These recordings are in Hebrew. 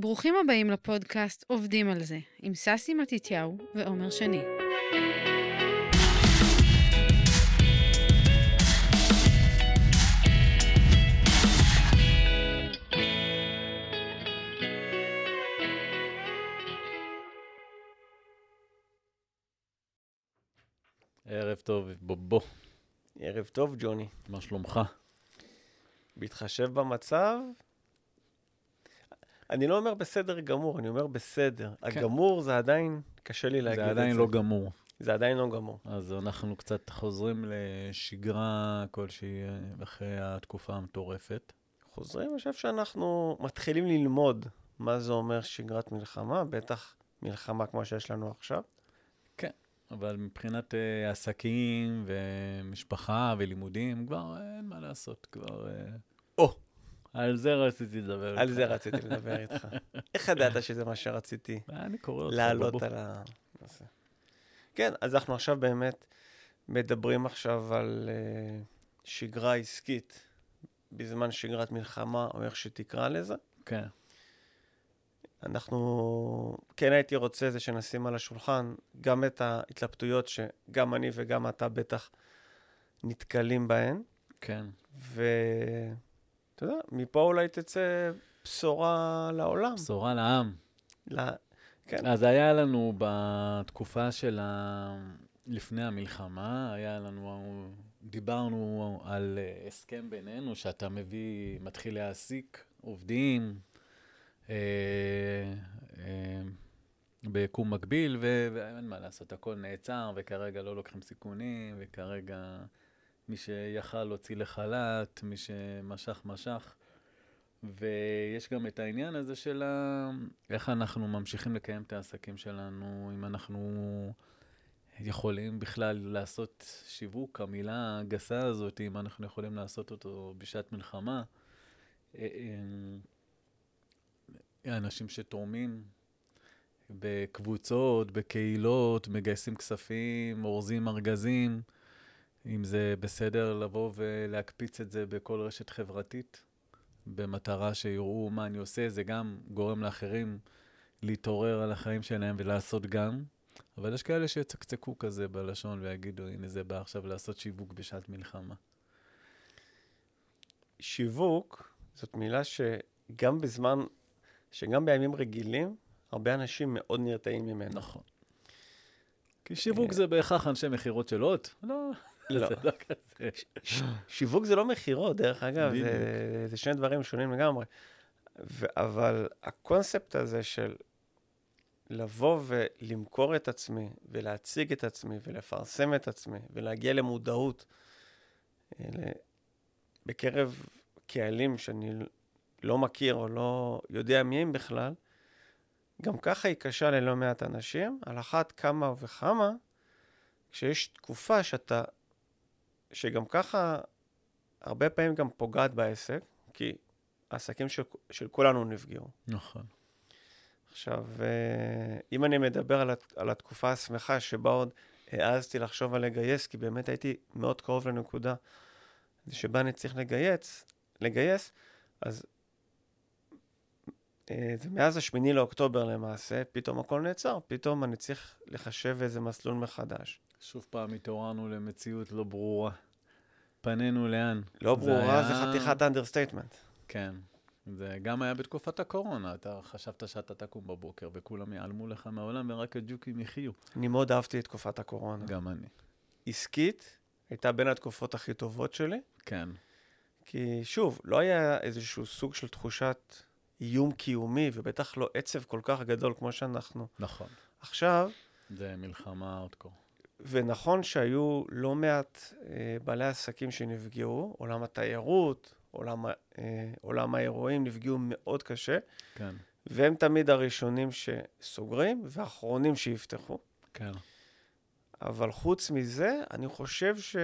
ברוכים הבאים לפודקאסט עובדים על זה, עם ססי מתתיהו ועומר שני. ערב טוב, בובו. ערב טוב, ג'וני. מה שלומך? בהתחשב במצב, אני לא אומר בסדר גמור, אני אומר בסדר. כן. הגמור זה עדיין, קשה לי להגיד את זה זה. עדיין לא גמור. זה עדיין לא גמור. אז אנחנו קצת חוזרים לשגרה כלשהי אה, אחרי התקופה המטורפת. חוזרים, אני חושב שאנחנו מתחילים ללמוד מה זה אומר שגרת מלחמה, בטח מלחמה כמו שיש לנו עכשיו. אבל מבחינת uh, עסקים ומשפחה ולימודים, כבר אה, אין מה לעשות, כבר... Uh, או. על זה רציתי לדבר על זה רציתי לדבר איתך. איך ידעת שזה מה שרציתי אני קורא אותך, לעלות. על הנושא? כן, אז אנחנו עכשיו באמת מדברים עכשיו על uh, שגרה עסקית בזמן שגרת מלחמה, או איך שתקרא לזה. כן, אנחנו, כן הייתי רוצה זה שנשים על השולחן גם את ההתלבטויות שגם אני וגם אתה בטח נתקלים בהן, כן. ואתה יודע, מפה אולי תצא בשורה לעולם. בשורה לעם. ל... כן, אז היה לנו בתקופה של ה... לפני המלחמה, היה לנו, דיברנו על אה, הסכם בינינו, שאתה מביא, מתחיל להעסיק עובדים אה, אה, ביקום מקביל, ואין מה לעשות, הכל נעצר, וכרגע לא לוקחים סיכונים, וכרגע מי שיכל להוציא לחל"ת, מי שמשך, משך. ויש גם את העניין הזה של ה... איך אנחנו ממשיכים לקיים את העסקים שלנו, אם אנחנו יכולים בכלל לעשות שיווק, המילה הגסה הזאת, אם אנחנו יכולים לעשות אותו בשעת מלחמה. אה, אה, אנשים שתורמים בקבוצות, בקהילות, מגייסים כספים, אורזים ארגזים, אם זה בסדר לבוא ולהקפיץ את זה בכל רשת חברתית. במטרה שיראו מה אני עושה, זה גם גורם לאחרים להתעורר על החיים שלהם ולעשות גם. אבל יש כאלה שיצקצקו כזה בלשון ויגידו, הנה זה בא עכשיו לעשות שיווק בשעת מלחמה. שיווק זאת מילה שגם בזמן, שגם בימים רגילים, הרבה אנשים מאוד נרתעים ממנה. נכון. כי שיווק זה בהכרח אנשי מכירות של הוט? לא, לא. זה לא כזה. ש- שיווק זה לא מכירות, דרך אגב. זה, זה שני דברים שונים לגמרי. ו- אבל הקונספט הזה של לבוא ולמכור את עצמי, ולהציג את עצמי, ולפרסם את עצמי, ולהגיע למודעות ל- בקרב קהלים שאני לא מכיר או לא יודע מי הם בכלל, גם ככה היא קשה ללא מעט אנשים, על אחת כמה וכמה, כשיש תקופה שאתה שגם ככה הרבה פעמים גם פוגעת בעסק, כי העסקים של, של כולנו נפגעו. נכון. עכשיו, אה, אם אני מדבר על, הת- על התקופה השמחה שבה עוד העזתי לחשוב על לגייס, כי באמת הייתי מאוד קרוב לנקודה שבה אני צריך לגייס, לגייס, אז אה, זה מאז השמיני לאוקטובר למעשה, פתאום הכל נעצר, פתאום אני צריך לחשב איזה מסלול מחדש. שוב פעם התעוררנו למציאות לא ברורה. פנינו לאן? לא ברורה, היה- זה חתיכת understatement. כן. זה גם היה בתקופת הקורונה, אתה חשבת שאתה תקום בבוקר וכולם ייעלמו לך מהעולם ורק הג'וקים יחיו. אני מאוד אהבתי את תקופת הקורונה. גם אני. עסקית, הייתה בין התקופות הכי טובות שלי, כן. כי שוב, לא היה איזשהו סוג של תחושת איום קיומי, ובטח לא עצב כל כך גדול כמו שאנחנו נכון. עכשיו, זה מלחמה ארדקור. ונכון שהיו לא מעט אה, בעלי עסקים שנפגעו, עולם התיירות, עולם, אה, עולם האירועים נפגעו מאוד קשה, כן, והם תמיד הראשונים שסוגרים והאחרונים שיפתחו. כן. אבל חוץ מזה, אני חושב ש...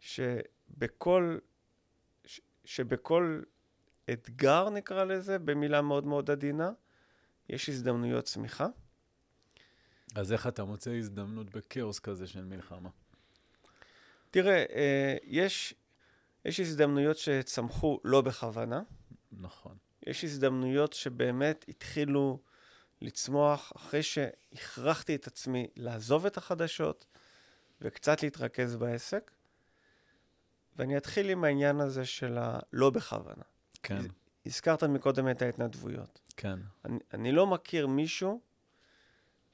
שבכל, ש... שבכל אתגר, נקרא לזה, במילה מאוד מאוד עדינה, יש הזדמנויות צמיחה. אז איך אתה מוצא הזדמנות בכאוס כזה של מלחמה? תראה, אה, יש, יש הזדמנויות שצמחו לא בכוונה, נכון. יש הזדמנויות שבאמת התחילו לצמוח אחרי שהכרחתי את עצמי לעזוב את החדשות וקצת להתרכז בעסק. ואני אתחיל עם העניין הזה של הלא בכוונה. כן, הזכרת מקודם את ההתנדבויות. כן. אני, אני לא מכיר מישהו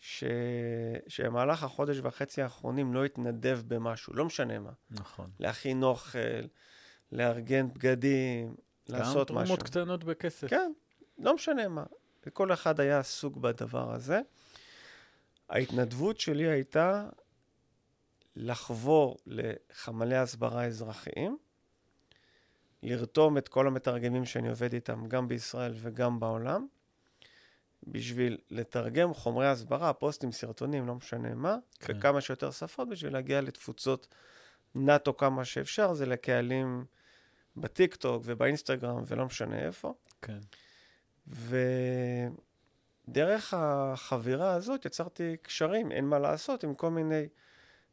ש... שבמהלך החודש וחצי האחרונים לא התנדב במשהו, לא משנה מה. נכון. להכין אוכל, לארגן בגדים, לעשות גם משהו. תרומות קטנות בכסף. כן, לא משנה מה. וכל אחד היה עסוק בדבר הזה. ההתנדבות שלי הייתה לחבור לחמ"לי הסברה אזרחיים, לרתום את כל המתרגמים שאני עובד איתם, גם בישראל וגם בעולם, בשביל לתרגם חומרי הסברה, פוסטים, סרטונים, לא משנה מה, כן. בכמה שיותר שפות, בשביל להגיע לתפוצות נאטו כמה שאפשר, זה לקהלים בטיקטוק ובאינסטגרם ולא משנה איפה. כן. ודרך החבירה הזאת יצרתי קשרים, אין מה לעשות, עם כל מיני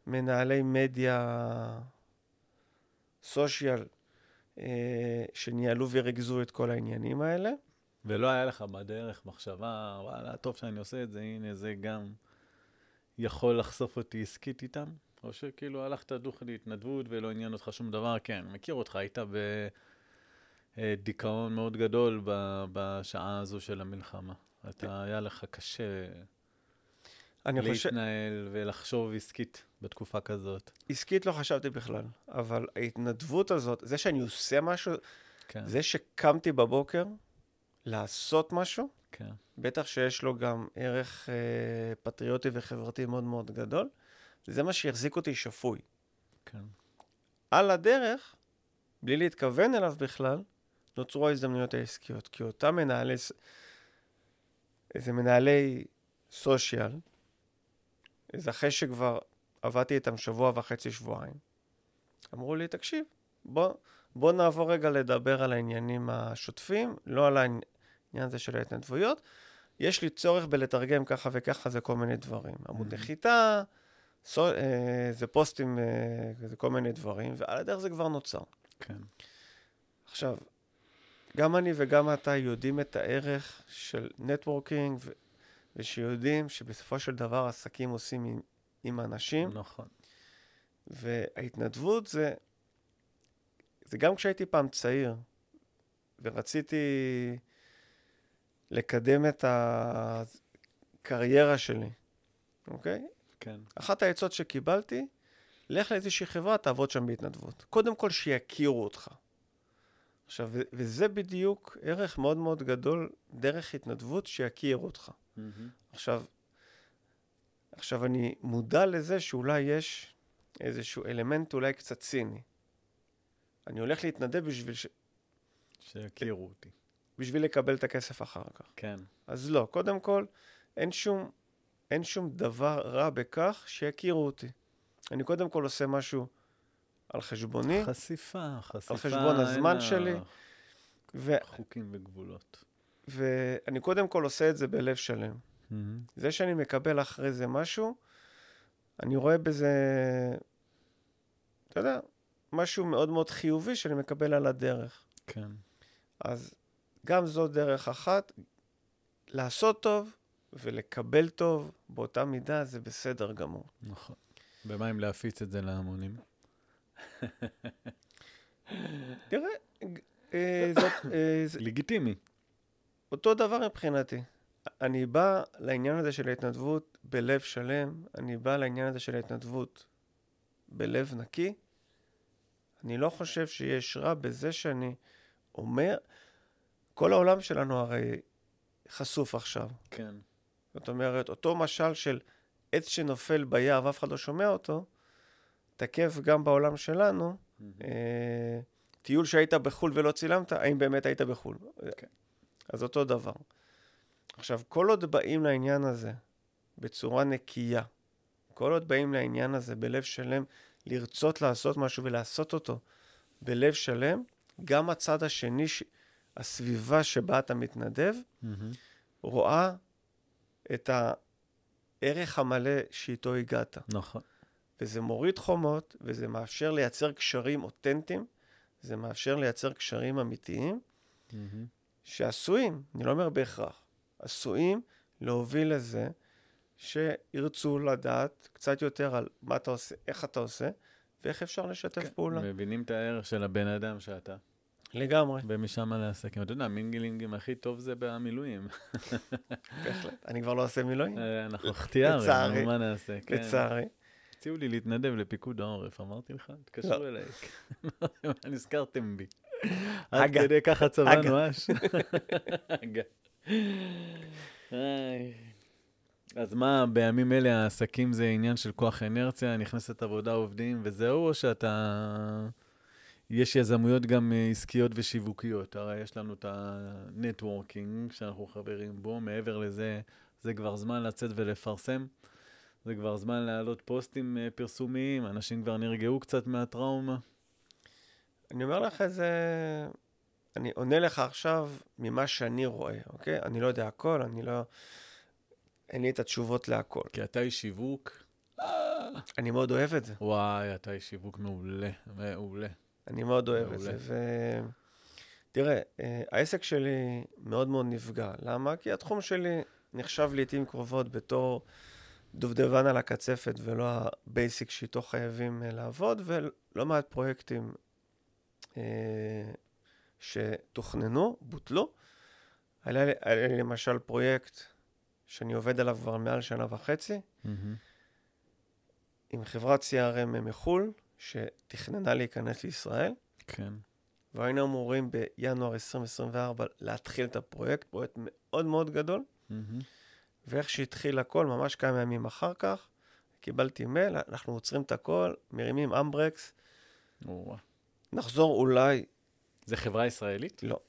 מנהלי מדיה, סושיאל, אה, שניהלו וריכזו את כל העניינים האלה. ולא היה לך בדרך מחשבה, וואלה, טוב שאני עושה את זה, הנה, זה גם יכול לחשוף אותי עסקית איתם? או שכאילו הלכת דוך להתנדבות ולא עניין אותך שום דבר? כן, מכיר אותך, היית בדיכאון מאוד גדול בשעה הזו של המלחמה. אתה, היה לך קשה אני חושב, להתנהל ולחשוב עסקית בתקופה כזאת. עסקית לא חשבתי בכלל, אבל ההתנדבות הזאת, זה שאני עושה משהו, כן, זה שקמתי בבוקר לעשות משהו, כן, בטח שיש לו גם ערך אה, פטריוטי וחברתי מאוד מאוד גדול, זה מה שהחזיק אותי שפוי. כן. על הדרך, בלי להתכוון אליו בכלל, נוצרו ההזדמנויות העסקיות. כי אותם מנהלי, איזה מנהלי סושיאל, איזה אחרי שכבר עבדתי איתם שבוע וחצי, שבועיים, אמרו לי, תקשיב, בוא, בוא נעבור רגע לדבר על העניינים השוטפים, לא על העניין הזה של ההתנדבויות. יש לי צורך בלתרגם ככה וככה, זה כל מיני דברים. עמוד. נחיתה, סו, אה, זה פוסטים, אה, זה כל מיני דברים, ועל הדרך זה כבר נוצר. כן, עכשיו, גם אני וגם אתה יודעים את הערך של נטוורקינג, ו- ושיודעים שבסופו של דבר עסקים עושים עם, עם אנשים, נכון. וההתנדבות זה, זה גם כשהייתי פעם צעיר, ורציתי לקדם את הקריירה שלי, אוקיי? כן, אחת העצות שקיבלתי, לך לאיזושהי חברה, תעבוד שם בהתנדבות. קודם כל, שיכירו אותך. עכשיו, וזה בדיוק ערך מאוד מאוד גדול, דרך התנדבות, שיכירו אותך. מהמם. עכשיו, עכשיו, אני מודע לזה שאולי יש איזשהו אלמנט אולי קצת ציני. אני הולך להתנדב בשביל, ש... שיכירו אותי. בשביל לקבל את הכסף אחר כך. כן, אז לא, קודם כל, אין שום, אין שום דבר רע בכך שיכירו אותי. אני קודם כל עושה משהו על חשבוני, חשיפה, חשיפה. חשבון הזמן אין שלי. ו- חוקים וגבולות. ואני קודם כל עושה את זה בלב שלם. מהמם. זה שאני מקבל אחרי זה משהו, אני רואה בזה, אתה יודע, משהו מאוד מאוד חיובי שאני מקבל על הדרך. כן, אז גם זו דרך אחת, לעשות טוב ולקבל טוב באותה מידה זה בסדר גמור. נכון. ומה אם להפיץ את זה להמונים? תראה, אה, זאת, אה, לגיטימי. אותו דבר מבחינתי. אני בא לעניין הזה של ההתנדבות בלב שלם, אני בא לעניין הזה של ההתנדבות בלב נקי. אני לא חושב שיש רע בזה שאני אומר, כל העולם שלנו הרי חשוף עכשיו. כן. זאת אומרת, אותו משל של עץ שנופל ביער ואף אחד לא שומע אותו, תקף גם בעולם שלנו. מהמם. אה, טיול שהיית בחו"ל ולא צילמת, האם באמת היית בחו"ל? כן. אז אותו דבר. עכשיו, כל עוד באים לעניין הזה בצורה נקייה, כל עוד באים לעניין הזה בלב שלם, לרצות לעשות משהו ולעשות אותו בלב שלם, גם הצד השני. הסביבה שבה אתה מתנדב, מהמם. רואה את הערך המלא שאיתו הגעת. נכון. וזה מוריד חומות, וזה מאפשר לייצר קשרים אותנטיים, זה מאפשר לייצר קשרים אמיתיים, מהמם. שעשויים, אני לא אומר בהכרח, עשויים להוביל לזה שירצו לדעת קצת יותר על מה אתה עושה, איך אתה עושה, ואיך אפשר לשתף כן, פעולה. מבינים את הערך של הבן אדם שאתה, לגמרי, ומשם לעסקים. אתה יודע, מינגלינגים הכי טוב זה במילואים. בהחלט. אני כבר לא עושה מילואים, אה, אנחנו. נו, מה נעשה? כן. לצערי. הציעו לי להתנדב לפיקוד העורף, אמרתי לך? תתקשרו לא. אליי. נזכרתם בי. עד. כדי ככה צבא. נואש. אגה. אז מה, בימים אלה העסקים זה עניין של כוח אנרציה, נכנסת עבודה עובדים וזהו, או שאתה... יש יזמויות גם אה, עסקיות ושיווקיות. הרי יש לנו את הנטוורקינג שאנחנו חברים בו, מעבר לזה, זה כבר זמן לצאת ולפרסם. זה כבר זמן להעלות פוסטים אה, פרסומיים, אנשים כבר נרגעו קצת מהטראומה. אני אומר לך את זה, אני עונה לך עכשיו ממה שאני רואה, אוקיי? אני לא יודע הכל, אני לא... אין לי את התשובות להכל. כי אתה איש שיווק, אני מאוד אוהב את זה. וואי, אתה איש שיווק מעולה, מעולה. אני מאוד אוהב את מעולה. זה. ו... תראה, אה, העסק שלי מאוד מאוד נפגע. למה? כי התחום שלי נחשב לעיתים קרובות בתור דובדבן על הקצפת ולא ה basic שאיתו חייבים אה, לעבוד, ולא מעט פרויקטים אה, שתוכננו, בוטלו. היה לי, היה לי למשל פרויקט שאני עובד עליו כבר מעל שנה וחצי, מהמם. עם חברת CRM מחו"ל, שתכננה להיכנס לישראל. כן. והיינו אמורים בינואר 2024 להתחיל את הפרויקט, פרויקט מאוד מאוד גדול, מהמם. ואיך שהתחיל הכל, ממש כמה ימים אחר כך, קיבלתי מייל, אנחנו עוצרים את הכל, מרימים אמברקס, וואו. נחזור אולי, זה חברה ישראלית? לא,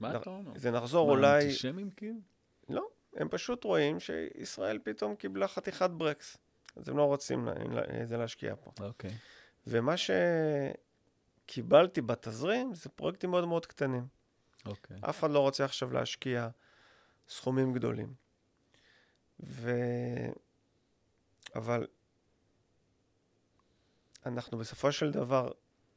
מה אתה אומר? זה נחזור מה, אולי, אנטישמים כאילו? לא, הם פשוט רואים שישראל פתאום קיבלה חתיכת ברקס, אז הם לא רוצים לה- לה- זה להשקיע פה. אוקיי. ומה שקיבלתי בתזרים זה פרויקטים מאוד מאוד קטנים. אוקיי. אף אחד לא רוצה עכשיו להשקיע סכומים גדולים. ו... אבל אנחנו בסופו של דבר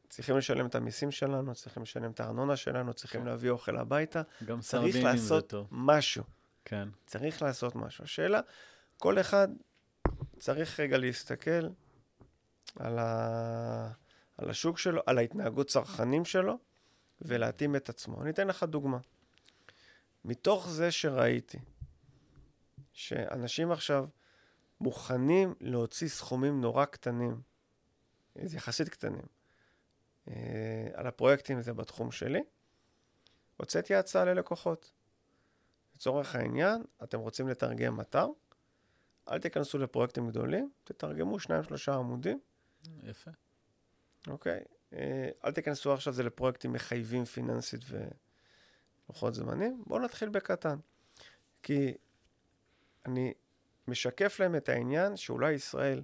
צריכים לשלם את המיסים שלנו, צריכים לשלם את הארנונה שלנו, צריכים כן. להביא אוכל הביתה. גם צריך סרדינים זה לעשות טוב. משהו. כן. צריך לעשות משהו. השאלה, כל אחד צריך רגע להסתכל על, ה... על השוק שלו, על ההתנהגות צרכנים שלו, ולהתאים את עצמו. אני אתן לך דוגמה. מתוך זה שראיתי שאנשים עכשיו מוכנים להוציא סכומים נורא קטנים, זה יחסית קטנים, אה, על הפרויקטים הזה בתחום שלי, הוצאתי הצעה ללקוחות. לצורך העניין, אתם רוצים לתרגם אתר, אל תיכנסו לפרויקטים גדולים, תתרגמו שניים, שלושה עמודים, יפה. אוקיי? אה, אל תיכנסו עכשיו זה לפרויקטים מחייבים פיננסית ולוחות זמנים. בואו נתחיל בקטן. כי אני משקף להם את העניין שאולי ישראל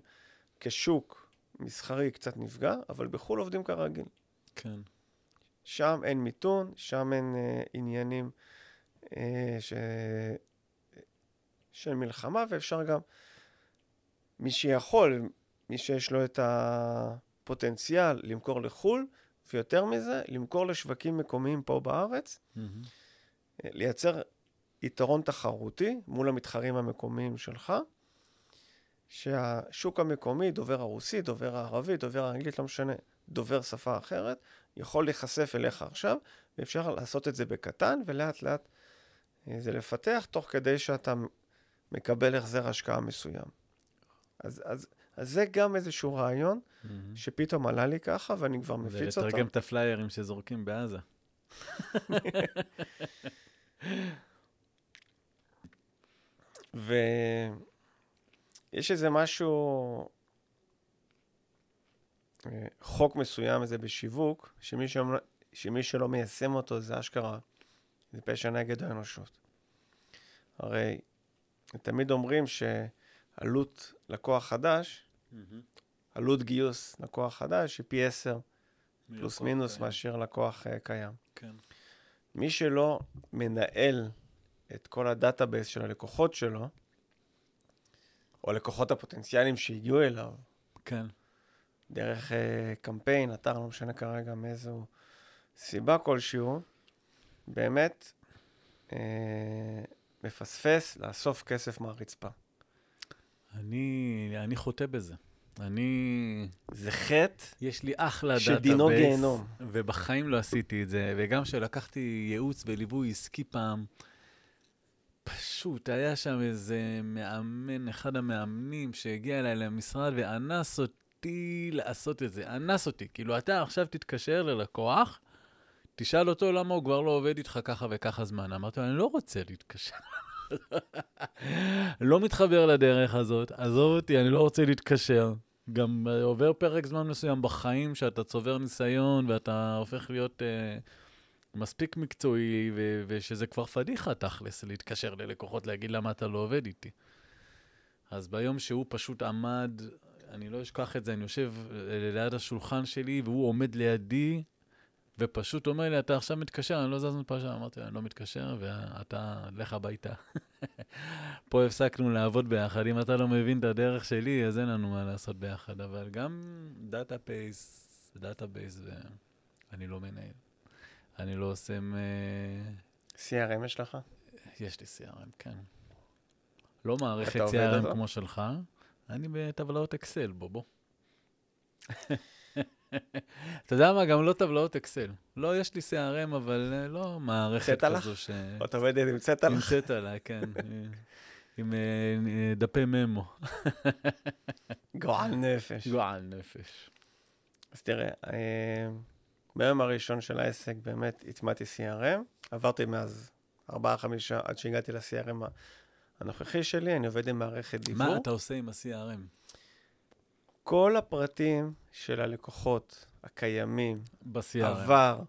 כשוק מסחרי קצת נפגע, אבל בחו"ל עובדים כרגיל. כן. שם אין מיתון, שם אין אה, עניינים אה, ש... של מלחמה, ואפשר גם, מי שיכול, מי שיש לו את הפוטנציאל למכור לחו"ל, ויותר מזה, למכור לשווקים מקומיים פה בארץ. אה, לייצר יתרון תחרותי מול המתחרים המקומיים שלך, שהשוק המקומי, דובר הרוסית, דובר הערבית, דובר האנגלית, לא משנה, דובר שפה אחרת, יכול להיחשף אליך עכשיו, ואפשר לעשות את זה בקטן, ולאט לאט אה, זה לפתח, תוך כדי שאתה מקבל החזר השקעה מסוים. אז, אז, אז זה גם איזשהו רעיון מהמם. שפתאום עלה לי ככה, ואני כבר מפיץ זה אותו. לתרגם את הפליירים שזורקים בעזה. ויש איזה משהו, אה, חוק מסוים הזה בשיווק, שמי, שמי שלא מיישם אותו זה אשכרה, זה פשע נגד האנושות. הרי תמיד אומרים שעלות לקוח חדש, עלות גיוס לקוח חדש היא פי עשר, פלוס מינוס, קיים. מאשר לקוח אה, קיים. כן. מי שלא מנהל את כל ה database של הלקוחות שלו, או הלקוחות הפוטנציאליים שהגיעו אליו, כן. דרך uh, קמפיין, אתר, לא משנה כרגע מאיזו סיבה כלשהו, באמת אה, מפספס לאסוף כסף מהרצפה. אני, אני חוטא בזה. אני... זה חטא יש לי אחלה דאטה שדינו גיהנום. ובחיים לא עשיתי את זה, וגם כשלקחתי ייעוץ וליווי עסקי פעם, פשוט היה שם איזה מאמן, אחד המאמנים שהגיע אליי למשרד ואנס אותי לעשות את זה. אנס אותי. כאילו, אתה עכשיו תתקשר ללקוח, תשאל אותו למה הוא כבר לא עובד איתך ככה וככה זמן. אמרתי לו, אני לא רוצה להתקשר. לא מתחבר לדרך הזאת, עזוב אותי, אני לא רוצה להתקשר. גם אה, עובר פרק זמן מסוים בחיים שאתה צובר ניסיון ואתה הופך להיות אה, מספיק מקצועי, ו- ושזה כבר פדיחה תכלס, להתקשר ללקוחות, להגיד למה אתה לא עובד איתי. אז ביום שהוא פשוט עמד, אני לא אשכח את זה, אני יושב אה, ליד השולחן שלי, והוא עומד לידי, ופשוט אומר לי, אתה עכשיו מתקשר, אני לא זז מפה שם. אמרתי לו, אני לא מתקשר, ואתה, לך הביתה. פה הפסקנו לעבוד ביחד. אם אתה לא מבין את הדרך שלי, אז אין לנו מה לעשות ביחד. אבל גם database, database, אני לא מנהל. אני לא עושה... מ- CRM יש לך? יש לי CRM, כן. לא מערכת CRM? כמו שלך, אני בטבלאות אקסל, בוא, בוא. אתה יודע מה? גם לא טבלאות אקסל. לא, יש לי CRM, אבל אה, לא מערכת? כזו ש... אתה עובד נמצאת לך? נמצאת עליי, כן. אה, עם אה, אה, דפי ממו. גועל נפש. גועל נפש. אז תראה, אה, ביום הראשון של העסק באמת הטמעתי CRM, עברתי מאז ארבעה, חמישה, עד שהגעתי ל-CRM הנוכחי שלי, אני עובד עם מערכת דיוור. מה אתה עושה עם ה-CRM? כל הפרטים של הלקוחות הקיימים, ב-CRM. עבר,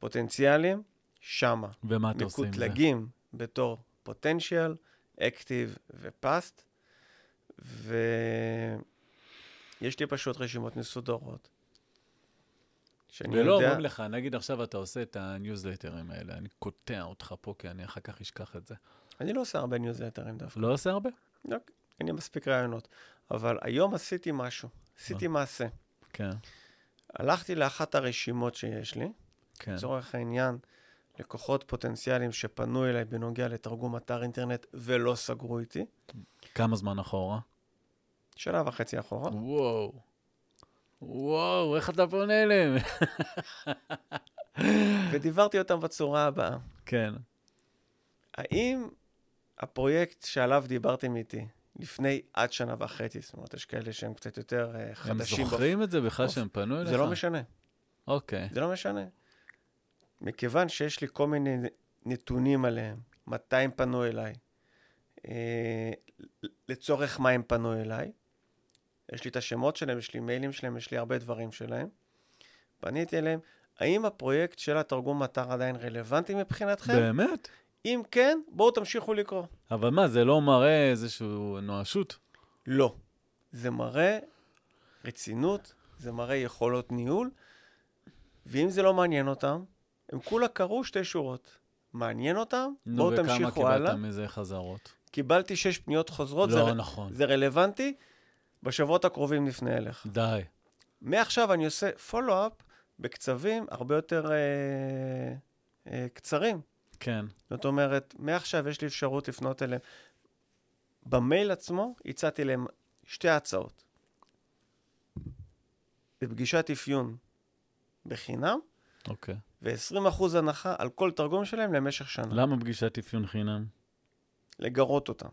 פוטנציאלים, שמה. ומה אתה עושה עם זה? מקוטלגים בתור פוטנציאל, אקטיב ופאסט, ויש לי פשוט רשימות מסודרות. ולא יודע... אומרים לך, נגיד עכשיו אתה עושה את הניוזלטרים האלה, אני קוטע אותך פה, כי אני אחר כך אשכח את זה. אני לא עושה הרבה ניוזלטרים דווקא. לא עושה הרבה? לא, אין לי מספיק רעיונות. אבל היום עשיתי משהו, עשיתי מעשה. כן, הלכתי לאחת הרשימות שיש לי, כן. לצורך העניין, לקוחות פוטנציאליים שפנו אליי בנוגע לתרגום אתר אינטרנט ולא סגרו איתי, כמה זמן אחורה? שנה וחצי אחורה. וואו. וואו, איך אתה פונה אליהם? ודיברתי אותם בצורה הבאה. כן. האם הפרויקט שעליו דיברתם איתי לפני עד שנה וחצי, זאת אומרת, יש כאלה שהם קצת יותר אה, הם חדשים. זוכרים את זה בכלל אוף. שהם פנו אליך? זה לא משנה, אוקיי. זה לא משנה. מכיוון שיש לי כל מיני נתונים עליהם, מתי הם פנו אליי, אה, לצורך מה הם פנו אליי, יש לי את השמות שלהם, יש לי מיילים שלהם, יש לי הרבה דברים שלהם. פניתי אליהם, האם הפרויקט של התרגום אתר עדיין רלוונטי מבחינתכם? באמת? אם כן, בואו תמשיכו לקרוא. אבל מה, זה לא מראה איזושהי נואשות? לא. זה מראה רצינות, זה מראה יכולות ניהול, ואם זה לא מעניין אותם, הם כולה קראו שתי שורות. מעניין אותם, נו, בואו וכמה תמשיכו הלאה. קיבלת מזה חזרות? קיבלתי שש פניות חוזרות, זה, לא ר- נכון. זה רלוונטי, בשבועות הקרובים נפנה אליך. די. מעכשיו אני עושה פולו-אפ בקצבים הרבה יותר אה, אה, קצרים. כן. זאת אומרת, מעכשיו יש לי אפשרות לפנות אליהם. במייל עצמו הצעתי להם שתי הצעות. בפגישת אפיון בחינם, אוקיי. ו-20% הנחה על כל תרגום שלהם למשך שנה. למה פגישת אפיון חינם? לגרות אותם,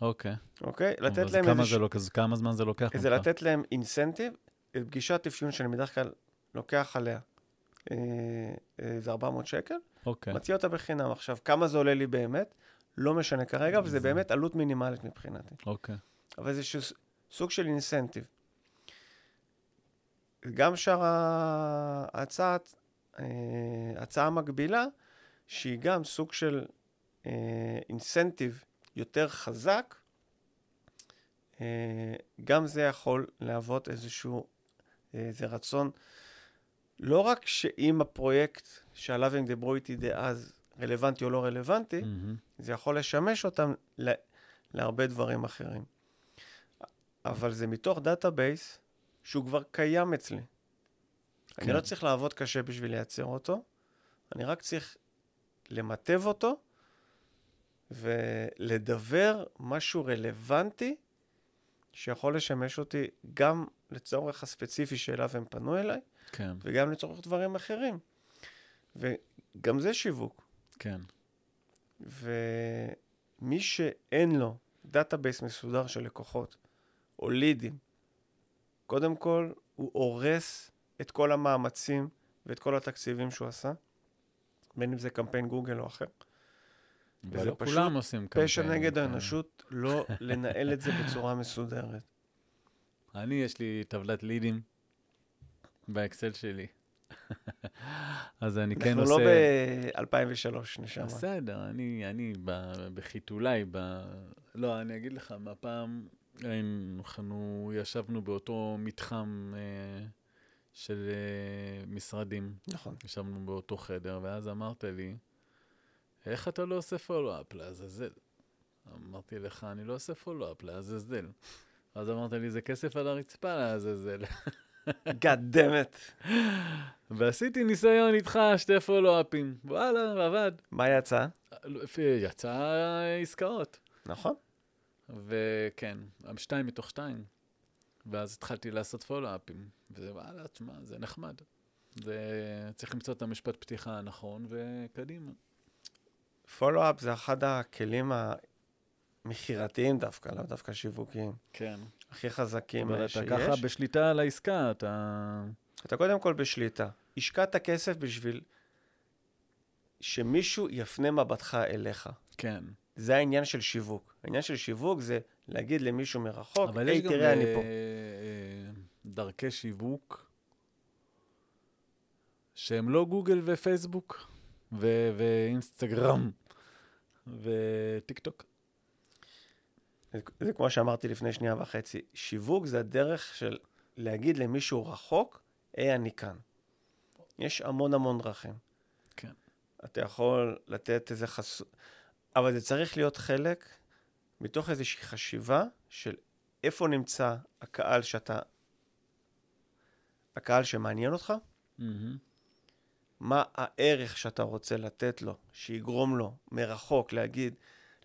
אוקיי. אוקיי? לתת אז להם כמה איזה... זה לא כזה, כמה זמן זה לוקח זה? לתת להם אינסנטיב, פגישת אפיון שאני בדרך כלל לוקח עליה אה, אה, איזה 400 שקל, אוקיי. מציע אותה בחינם. עכשיו, כמה זה עולה לי באמת? לא משנה כרגע, וזה זה- באמת עלות מינימלית מבחינתי. אוקיי. אבל זה ש... סוג של אינסנטיב. גם שאר ההצעה, אה, הצעה מקבילה, שהיא גם סוג של אה, אינסנטיב יותר חזק, אה, גם זה יכול להוות איזשהו, אה, איזה רצון, לא רק שאם הפרויקט שעליו הם דיברו איתי דאז רלוונטי או לא רלוונטי, מהמם. זה יכול לשמש אותם ל- להרבה דברים אחרים. אבל זה מתוך database שהוא כבר קיים אצלי. כן. אני לא צריך לעבוד קשה בשביל לייצר אותו, אני רק צריך למטב אותו ולדבר משהו רלוונטי שיכול לשמש אותי גם לצורך הספציפי שאליו הם פנו אליי, כן, וגם לצורך דברים אחרים. וגם זה שיווק. כן. ומי שאין לו database מסודר של לקוחות או לידים, קודם כל הוא הורס את כל המאמצים ואת כל התקציבים שהוא עשה, בין אם זה קמפיין גוגל או אחר. וזה ולא פשוט כולם עושים קמפיין. פשע נגד כן. האנושות לא לנהל את זה בצורה מסודרת. אני, יש לי טבלת לידים באקסל שלי. אז אני כן אנחנו עושה... לא ב-2003, נשמה. בסדר, אני, אני ב- בחיתולי, ב... לא, אני אגיד לך, מה פעם אנחנו ישבנו באותו מתחם אה, של אה, משרדים, נכון. ישבנו באותו חדר, ואז אמרת לי, איך אתה לא עושה פולו-אפ לעזאזל? אמרתי לך, אני לא עושה פולו-אפ לעזאזל. אז אמרת לי, זה כסף על הרצפה לעזאזל. God damn it. ועשיתי ניסיון איתך, שתי פולו-אפים. וואלה, עבד. מה יצא? יצא עסקאות. נכון. וכן, שתיים מתוך שתיים. ואז התחלתי לעשות פולו-אפים. ווואלה, תשמע, זה נחמד. זה... צריך למצוא את המשפט פתיחה הנכון, וקדימה. פולו-אפ זה אחד הכלים המכירתיים דווקא, לאו דווקא שיווקיים. כן. הכי חזקים אה, אתה שיש. ככה בשליטה על העסקה, אתה... אתה קודם כל בשליטה. השקעת כסף בשביל שמישהו יפנה מבטך אליך. כן. זה העניין של שיווק. העניין של שיווק זה להגיד למישהו מרחוק, אבל היי, תראה, אני אה, פה. אה, דרכי שיווק שהם לא גוגל ופייסבוק ו- ואינסטגרם וטיק טוק. זה, זה כמו שאמרתי לפני שנייה וחצי. שיווק זה הדרך של להגיד למישהו רחוק, היי, אני כאן. יש המון המון דרכים. כן. אתה יכול לתת איזה חסות, אבל זה צריך להיות חלק מתוך איזושהי חשיבה של איפה נמצא הקהל שאתה, הקהל שמעניין אותך, מהמם. מה הערך שאתה רוצה לתת לו, שיגרום לו מרחוק להגיד,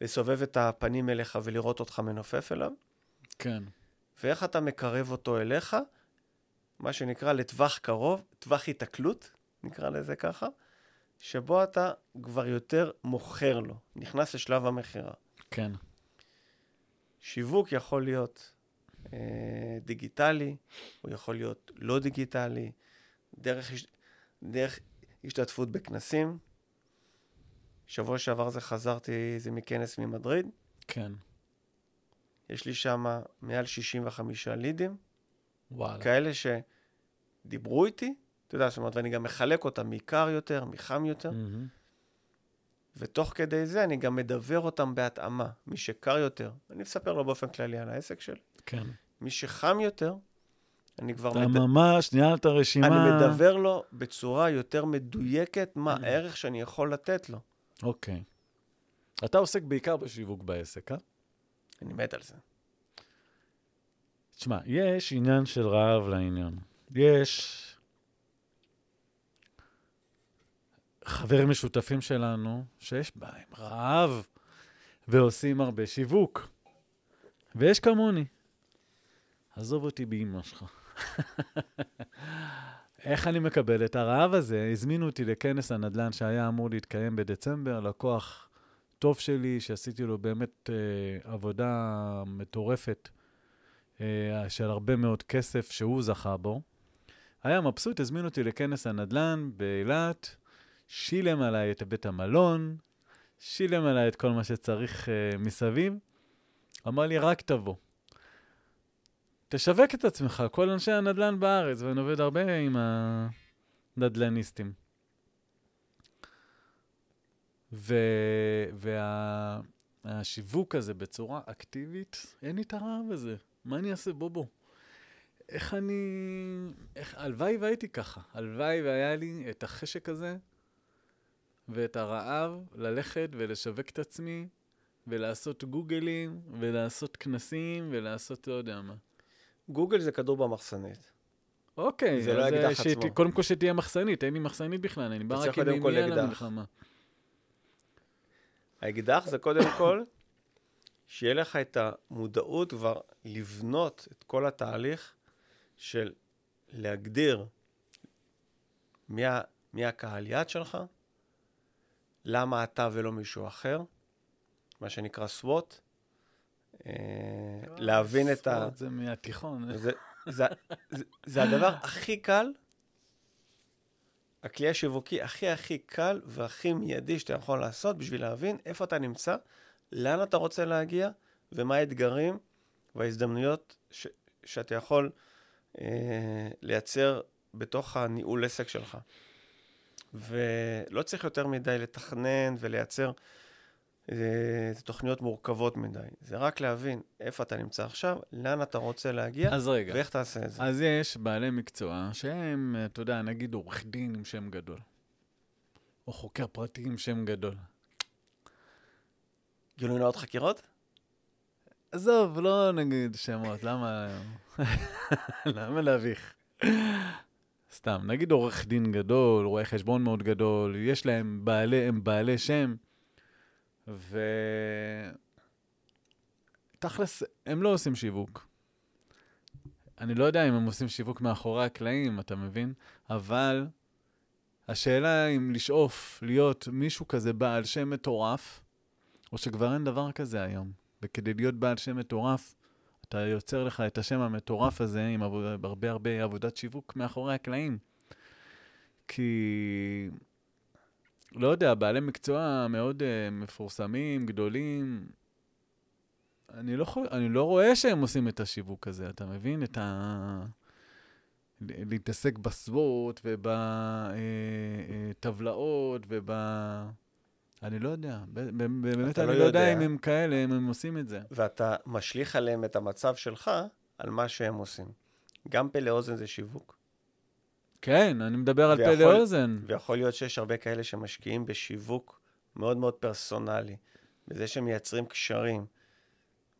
לסובב את הפנים אליך ולראות אותך מנופף אליו, כן. ואיך אתה מקרב אותו אליך, מה שנקרא לטווח קרוב, טווח היתקלות, נקרא לזה ככה, שבו אתה כבר יותר מוכר לו, נכנס לשלב המכירה. כן. שיווק יכול להיות אה, דיגיטלי, הוא יכול להיות לא דיגיטלי, דרך, דרך השתתפות בכנסים. שבוע שעבר זה חזרתי, זה מכנס ממדריד. כן. יש לי שם מעל 65 לידים, וואלה. כאלה שדיברו איתי, אתה יודע, זאת אומרת, ואני גם מחלק אותם מקר יותר, מחם יותר, מהמם. ותוך כדי זה אני גם מדבר אותם בהתאמה. מי שקר יותר, אני מספר לו באופן כללי על העסק שלי. כן. מי שחם יותר, אני כבר אתה מד... ממש, ניהל את הרשימה. אני מדבר לו בצורה יותר מדויקת מה. הערך שאני יכול לתת לו. אוקיי. אתה עוסק בעיקר בשיווק בעסק, אה? אני מת על זה. תשמע, יש עניין של רעב לעניין. יש חברים משותפים שלנו שיש בהם רעב ועושים הרבה שיווק. ויש כמוני. עזוב אותי באמא שלך. איך אני מקבל את הרעב הזה? הזמינו אותי לכנס הנדל"ן שהיה אמור להתקיים בדצמבר, לקוח טוב שלי, שעשיתי לו באמת אה, עבודה מטורפת. אה, של הרבה מאוד כסף שהוא זכה בו. היה מבסוט, הזמין אותי לכנס הנדל"ן באילת, שילם עליי את בית המלון, שילם עליי את כל מה שצריך uh, מסביב, אמר לי, רק תבוא. תשווק את עצמך, כל אנשי הנדל"ן בארץ, ואני עובד הרבה עם הנדל"ניסטים. והשיווק הזה בצורה אקטיבית, אין לי את הרעב הזה. מה אני אעשה? בוא. איך אני... איך... הלוואי והייתי ככה. הלוואי והיה לי את החשק הזה ואת הרעב ללכת ולשווק את עצמי ולעשות גוגלים ולעשות כנסים ולעשות לא יודע מה. גוגל זה כדור במחסנית. אוקיי, זה לא האקדח אה, שת- עצמו. קודם כל שתהיה מחסנית, אין לי מחסנית בכלל, אני בא רק עם מימייה אקדח. למלחמה. האקדח זה קודם כל, שיהיה לך את המודעות כבר לבנות את כל התהליך של להגדיר מי, מי הקהל יעד שלך, למה אתה ולא מישהו אחר, מה שנקרא SWOT, להבין את ה... זה מהתיכון. זה, הדבר הכי קל, הכלי השיווקי הכי הכי קל והכי מיידי שאתה יכול לעשות בשביל להבין איפה אתה נמצא, לאן אתה רוצה להגיע ומה האתגרים וההזדמנויות ש, שאתה יכול אה, לייצר בתוך הניהול עסק שלך. ולא צריך יותר מדי לתכנן ולייצר אה, תוכניות מורכבות מדי. זה רק להבין איפה אתה נמצא עכשיו, לאן אתה רוצה להגיע, אז רגע, ואיך תעשה את זה. אז יש בעלי מקצוע שהם, אתה יודע, נגיד עורך דין עם שם גדול, או חוקר פרטי עם שם גדול. גילוי נאות חקירות? עזוב, לא נגיד שמות, למה... למה להביך? סתם, נגיד עורך דין גדול, רואה חשבון מאוד גדול, יש להם בעלי, הם בעלי שם, ו... תכלס, הם לא עושים שיווק. אני לא יודע אם הם עושים שיווק מאחורי הקלעים, אתה מבין? אבל השאלה אם לשאוף להיות מישהו כזה בעל שם מטורף, או שכבר אין דבר כזה היום. וכדי להיות בעל שם מטורף, אתה יוצר לך את השם המטורף הזה עם עבוד, הרבה הרבה עבודת שיווק מאחורי הקלעים. כי, לא יודע, בעלי מקצוע מאוד uh, מפורסמים, גדולים, אני לא, חו... אני לא רואה שהם עושים את השיווק הזה, אתה מבין? את ה... להתעסק בסוות ובטבלאות וב... אני לא יודע, באמת אני לא לא יודע יודע. אם הם כאלה, אם הם עושים את זה. ואתה משליך עליהם את המצב שלך על מה שהם עושים. גם פה לאוזן זה שיווק, כן, אני מדבר על פה ויכול- לאוזן. ויכול להיות שיש הרבה כאלה שמשקיעים בשיווק מאוד מאוד פרסונלי, בזה שהם מייצרים קשרים,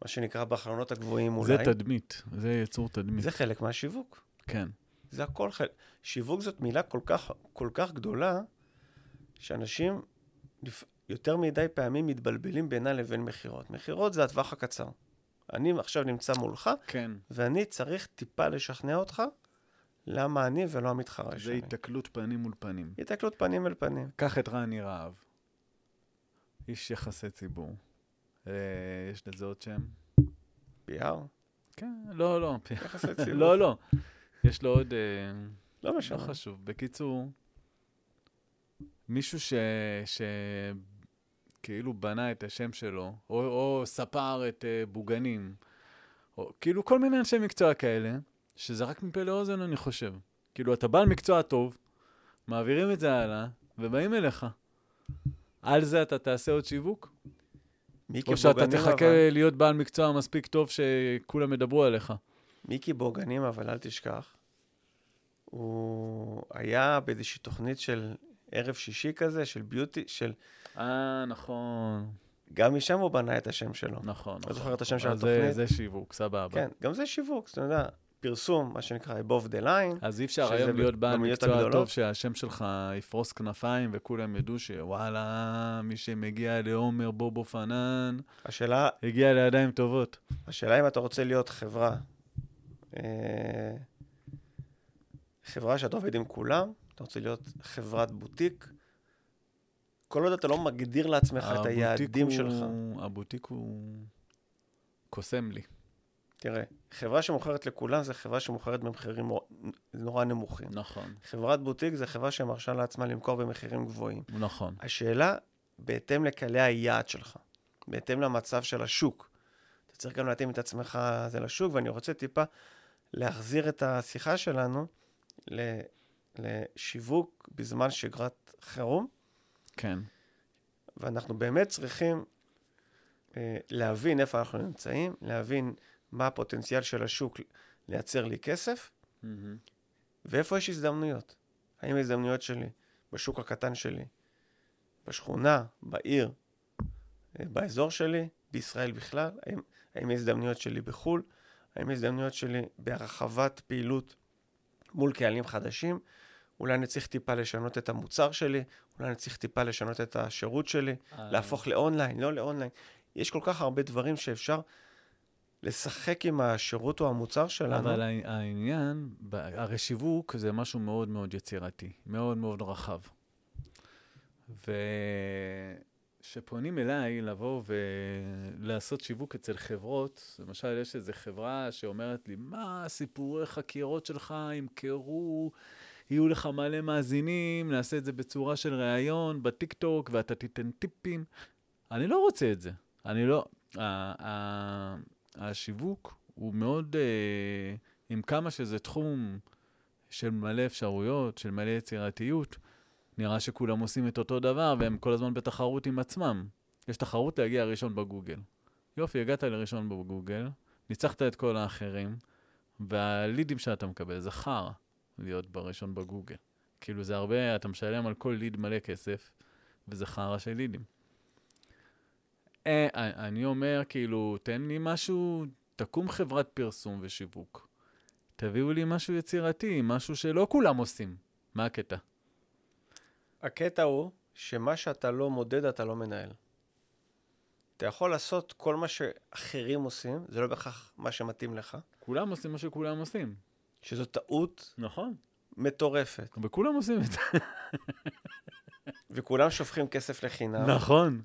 מה שנקרא בחלונות הגבוהים אולי. זה תדמית, זה יצור תדמית. זה חלק מהשיווק. כן. זה הכל חלק. שיווק זאת מילה כל כך, כל כך גדולה, שאנשים. יותר מדי פעמים מתבלבלים בינה לבין מכירות. מכירות זה הטווח הקצר. אני עכשיו נמצא מולך, כן. ואני צריך טיפה לשכנע אותך למה אני ולא המתחרה זה שלי. היתקלות פנים מול פנים. התקלות פנים אל פנים. קח את רני רהב, איש יחסי ציבור. אה, יש לזה עוד שם? PR? כן, לא, לא. יחסי ציבור. לא, לא. יש לו עוד... אה, לא לא משנה. חשוב. בקיצור, מישהו ש... ש... כאילו בנה את השם שלו, או, או ספר את uh, בוגנים, או כאילו כל מיני אנשי מקצוע כאלה, שזה רק מפה לאוזן, אני חושב. כאילו, אתה בעל מקצוע טוב, מעבירים את זה הלאה, ובאים אליך. על זה אתה תעשה עוד שיווק? או שאתה תחכה אבל... להיות בעל מקצוע מספיק טוב שכולם ידברו עליך? מיקי בוגנים, אבל אל תשכח, הוא היה באיזושהי תוכנית של ערב שישי כזה, של ביוטי, של... אה, נכון. גם משם הוא בנה את השם שלו. נכון, נכון. לא זוכר את השם של אז זה- התוכנית. זה שיווק, סבבה. כן, גם זה שיווק, זאת אומרת, פרסום, מה שנקרא above the line. אז אי אפשר היום להיות בעל מקצוע. טוב שהשם שלך יפרוס כנפיים וכולם ידעו שוואלה, מי שמגיע לעומר בובו פנן, השאלה, הגיע לידיים טובות. השאלה אם אתה רוצה להיות חברה, אה, חברה שאתה עובד עם כולם, אתה רוצה להיות חברת בוטיק, כל עוד אתה לא מגדיר לעצמך את היעדים הוא- שלך. הבוטיק הוא קוסם לי. תראה, חברה שמוכרת לכולם זה חברה שמוכרת במחירים נורא נמוכים. נכון, חברת בוטיק זה חברה שמרשה לעצמה למכור במחירים גבוהים. נכון. השאלה, בהתאם לקהלי היעד שלך, בהתאם למצב של השוק. אתה צריך גם להתאים את עצמך זה לשוק, ואני רוצה טיפה להחזיר את השיחה שלנו לשיווק בזמן שגרת חירום, כן. ואנחנו באמת צריכים אה, להבין איפה אנחנו נמצאים, להבין מה הפוטנציאל של השוק לייצר לי כסף, מהמם. ואיפה יש הזדמנויות. האם ההזדמנויות שלי בשוק הקטן שלי, בשכונה, בעיר, אה, באזור שלי, בישראל בכלל? האם, האם ההזדמנויות שלי בחו"ל? האם ההזדמנויות שלי בהרחבת פעילות מול קהלים חדשים? אולי אני צריך טיפה לשנות את המוצר שלי, אולי אני צריך טיפה לשנות את השירות שלי, אה. להפוך לאונליין, לא לאונליין. יש כל כך הרבה דברים שאפשר לשחק עם השירות או המוצר שלנו. אבל הע- העניין, הרי שיווק זה משהו מאוד מאוד יצירתי, מאוד מאוד רחב. וכשפונים אליי לבוא ולעשות שיווק אצל חברות, למשל, יש איזו חברה שאומרת לי, מה סיפורי חקירות שלך ימכרו, יהיו לך מלא מאזינים, נעשה את זה בצורה של ראיון בטיקטוק, ואתה תיתן טיפים. אני לא רוצה את זה. אני לא... השיווק הוא מאוד, אה, עם כמה שזה תחום של מלא אפשרויות, של מלא יצירתיות, נראה שכולם עושים את אותו דבר והם כל הזמן בתחרות עם עצמם. יש תחרות להגיע ראשון בגוגל. יופי, הגעת לראשון בגוגל, ניצחת את כל האחרים, והלידים שאתה מקבל זה חרא להיות בראשון בגוגל. כאילו זה הרבה, אתה משלם על כל ליד מלא כסף, וזה חרא של לידים. אה, אני אומר, כאילו, תן לי משהו, תקום חברת פרסום ושיווק. תביאו לי משהו יצירתי, משהו שלא כולם עושים. מה הקטע? הקטע הוא שמה שאתה לא מודד, אתה לא מנהל. אתה יכול לעשות כל מה שאחרים עושים, זה לא בהכרח מה שמתאים לך, כולם עושים מה שכולם עושים. שזו טעות נכון. מטורפת, וכולם עושים את זה. וכולם שופכים כסף לחינם, נכון.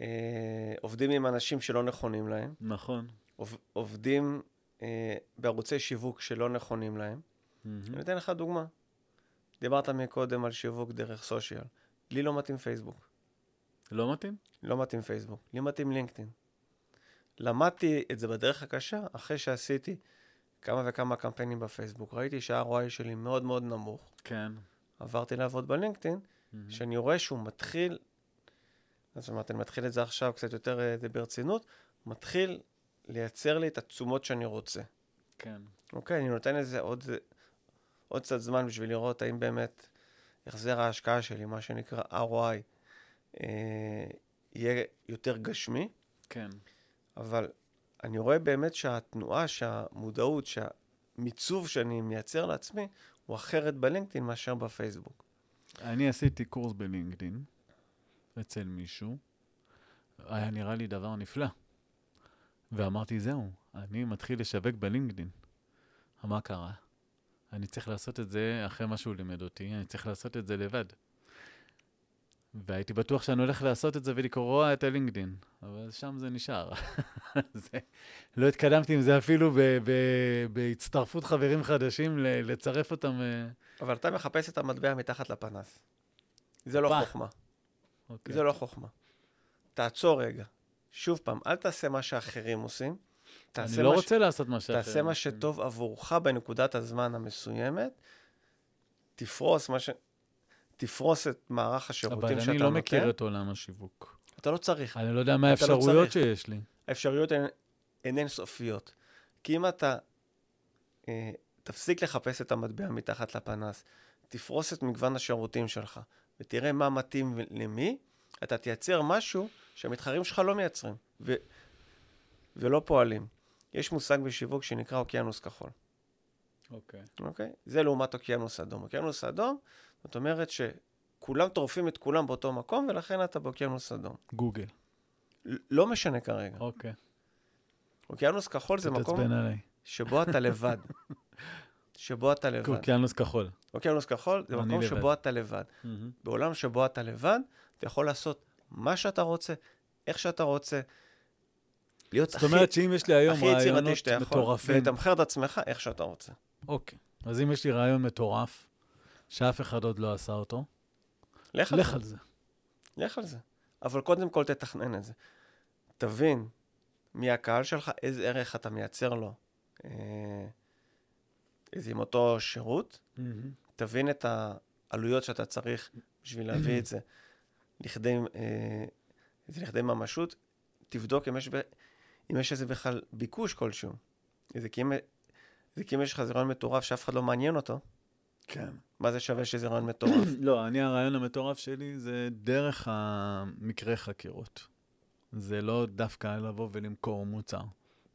אה, עובדים עם אנשים שלא נכונים להם, נכון. עוב, עובדים אה, בערוצי שיווק שלא נכונים להם. אני אתן לך דוגמה. דיברת מקודם על שיווק דרך סושיאל. לי לא מתאים פייסבוק. לא מתאים? לא מתאים פייסבוק, לי מתאים לינקדאין. למדתי את זה בדרך הקשה, אחרי שעשיתי כמה וכמה קמפיינים בפייסבוק. ראיתי שה-ROI שלי מאוד מאוד נמוך. כן. עברתי לעבוד בלינקדאין, שאני רואה שהוא מתחיל, זאת אומרת, אני מתחיל את זה עכשיו קצת יותר אה, ברצינות, מתחיל לייצר לי את התשומות שאני רוצה. כן. אוקיי, אני נותן לזה עוד, עוד קצת זמן בשביל לראות האם באמת החזר ההשקעה שלי, מה שנקרא ROI, אה, יהיה יותר גשמי, כן. אבל אני רואה באמת שהתנועה, שהמודעות, שהמיצוב שאני מייצר לעצמי, הוא אחרת בלינקדאין מאשר בפייסבוק. אני עשיתי קורס בלינקדאין אצל מישהו, היה נראה לי דבר נפלא. ואמרתי, זהו, אני מתחיל לשווק בלינקדאין. מה קרה? אני צריך לעשות את זה אחרי מה שהוא לימד אותי, אני צריך לעשות את זה לבד. והייתי בטוח שאני הולך לעשות את זה ולקרוע את הלינקדאין, אבל שם זה נשאר. זה, לא התקדמתי עם זה אפילו ב, ב, בהצטרפות חברים חדשים, ל, לצרף אותם. אה, אבל אתה מחפש את המטבע מתחת לפנס. זה לא. חוכמה. אוקיי. זה לא חוכמה. תעצור רגע. שוב פעם, אל תעשה מה שאחרים עושים. אני לא מה ש- רוצה לעשות מה שאחרים תעשה מה עושים. שטוב עבורך בנקודת הזמן המסוימת. תפרוס מה ש... תפרוס את מערך השירותים אבל שאתה אני נותן. לא מכיר את עולם השיווק. אתה לא צריך. אני לא יודע מה לא האפשרויות צריך. שיש לי. האפשרויות הן, הן אינסופיות. כי אם אתה אה, תפסיק לחפש את המטבע מתחת לפנס, תפרוס את מגוון השירותים שלך, ותראה מה מתאים למי, אתה תייצר משהו שהמתחרים שלך לא מייצרים, ו, ולא פועלים. יש מושג בשיווק שנקרא אוקיינוס כחול, אוקיי. אוקיי? זה לעומת אוקיינוס אדום. אוקיינוס אדום, זאת אומרת שכולם טורפים את כולם באותו מקום, ולכן אתה באוקיינוס אדום. גוגל. לא משנה כרגע. אוקיי. אוקיינוס כחול זה מקום עליי. שבו אתה לבד. שבו אתה לבד. אוקיינוס כחול. אוקיינוס כחול זה מקום לבד. שבו אתה לבד. מהמם. בעולם שבו אתה לבד, אתה יכול לעשות מה שאתה רוצה, איך שאתה רוצה, להיות זאת הכי, אומרת שאם יש לי היום רעיונות מטורפים... ולתמחר את עצמך איך שאתה רוצה. אוקיי. אז אם יש לי רעיון מטורף, שאף אחד עוד לא עשה אותו, לך על לך זה. על זה. לך על זה. אבל קודם כל תתכנן את זה. תבין מי הקהל שלך, איזה ערך אתה מייצר לו. אה, איזה עם אותו שירות, מהמם. תבין את העלויות שאתה צריך בשביל להביא את זה לכדי, אה, זה לכדי ממשות, תבדוק אם יש, ב, אם יש איזה בכלל ביקוש כלשהו. זה כי אם, זה כי אם יש לך איזה רעיון מטורף שאף אחד לא מעניין אותו, כן. מה זה שווה שזה רעיון מטורף? לא, אני, הרעיון המטורף שלי זה דרך המקרה חקירות. זה לא דווקא לבוא ולמכור מוצר.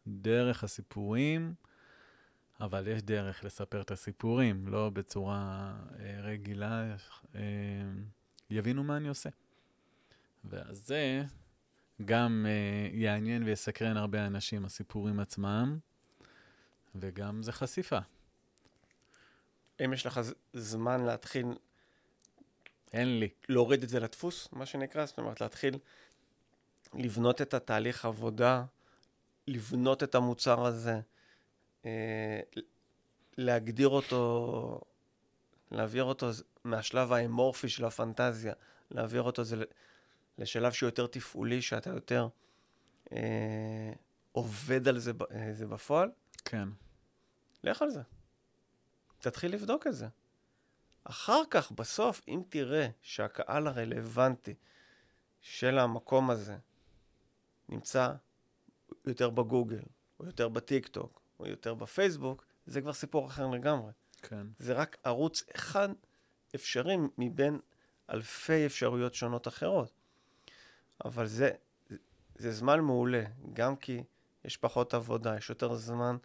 דרך הסיפורים, אבל יש דרך לספר את הסיפורים, לא בצורה אה, רגילה, אה, יבינו מה אני עושה. ואז זה גם אה, יעניין ויסקרן הרבה אנשים, הסיפורים עצמם, וגם זה חשיפה. אם יש לך זמן להתחיל אין לי. להוריד את זה לדפוס, מה שנקרא, זאת אומרת, להתחיל לבנות את התהליך עבודה, לבנות את המוצר הזה, להגדיר אותו, להעביר אותו מהשלב האמורפי של הפנטזיה, להעביר אותו זה לשלב שהוא יותר תפעולי, שאתה יותר אה, עובד על זה, אה, זה בפועל, כן. לך על זה. תתחיל לבדוק את זה. אחר כך, בסוף, אם תראה שהקהל הרלוונטי של המקום הזה נמצא יותר בגוגל, או יותר בטיקטוק, או יותר בפייסבוק, זה כבר סיפור אחר לגמרי. כן. זה רק ערוץ אחד אפשרי מבין אלפי אפשרויות שונות אחרות. אבל זה, זה זמן מעולה, גם כי יש פחות עבודה, יש יותר זמן